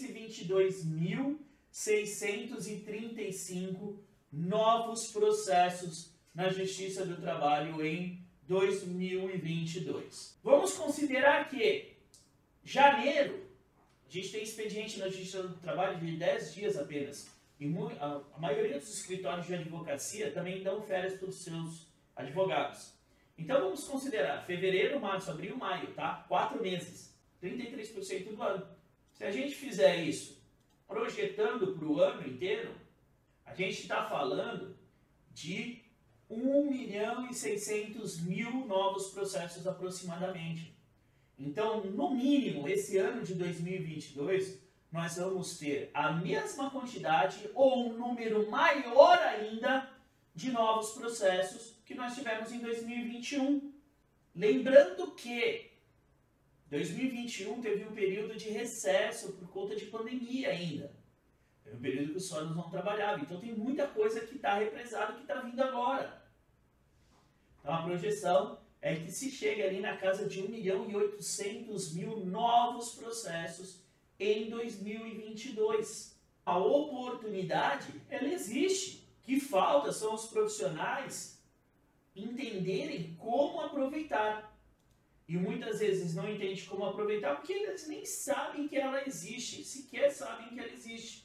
322.635 novos processos na Justiça do Trabalho em 2022. Vamos considerar que janeiro, a gente tem expediente na Justiça do Trabalho de 10 dias apenas. E a maioria dos escritórios de advocacia também dão férias para os seus advogados. Então vamos considerar fevereiro, março, abril, maio, tá? Quatro meses, 33% do ano. Se a gente fizer isso projetando para o ano inteiro, a gente está falando de 1 milhão e 600 mil novos processos aproximadamente. Então, no mínimo, esse ano de 2022, nós vamos ter a mesma quantidade ou um número maior ainda de novos processos que nós tivemos em 2021. Lembrando que 2021 teve um período de recesso por conta de pandemia ainda. Teve um período que os sólidos não trabalhavam. Então tem muita coisa que está represada que está vindo agora. Então a projeção é que se chegue ali na casa de 1 milhão e 800 mil novos processos em 2022. A oportunidade, ela existe. O que falta são os profissionais entenderem como aproveitar. E muitas vezes não entendem como aproveitar porque eles nem sabem que ela existe, sequer sabem que ela existe.